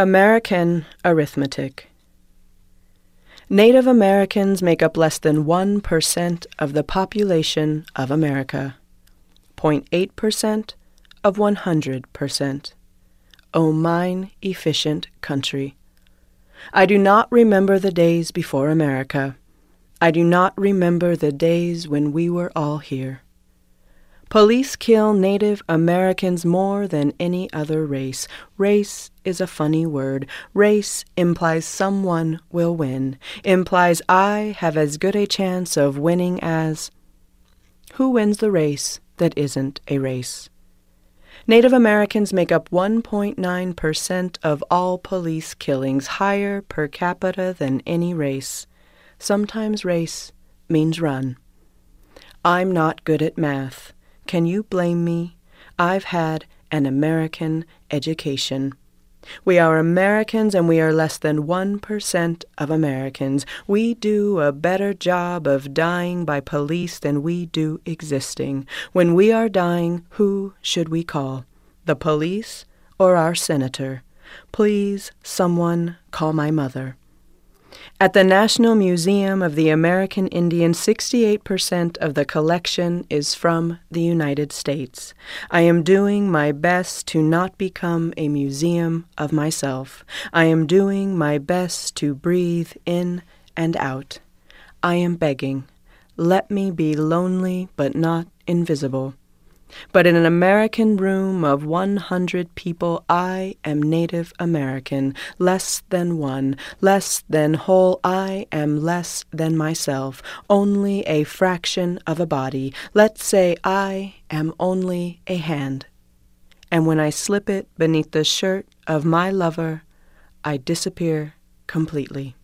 American Arithmetic Native Americans make up less than 1% of the population of America, 0.8% of 100%. O mine efficient country. I do not remember the days before America. I do not remember the days when we were all here. Police kill Native Americans more than any other race. Race is a funny word. Race implies someone will win, implies I have as good a chance of winning as. Who wins the race that isn't a race? Native Americans make up 1.9% of all police killings, higher per capita than any race. Sometimes race means run. I'm not good at math. Can you blame me? I've had an American education. We are Americans and we are less than 1% of Americans. We do a better job of dying by police than we do existing. When we are dying, who should we call? The police or our senator? Please, someone, call my mother. At the National Museum of the American Indian, 68% of the collection is from the United States. I am doing my best to not become a museum of myself. I am doing my best to breathe in and out. I am begging. Let me be lonely but not invisible. But in an American room of 100 people, I am Native American, less than one, less than whole. I am less than myself, only a fraction of a body. Let's say I am only a hand. And when I slip it beneath the shirt of my lover, I disappear completely.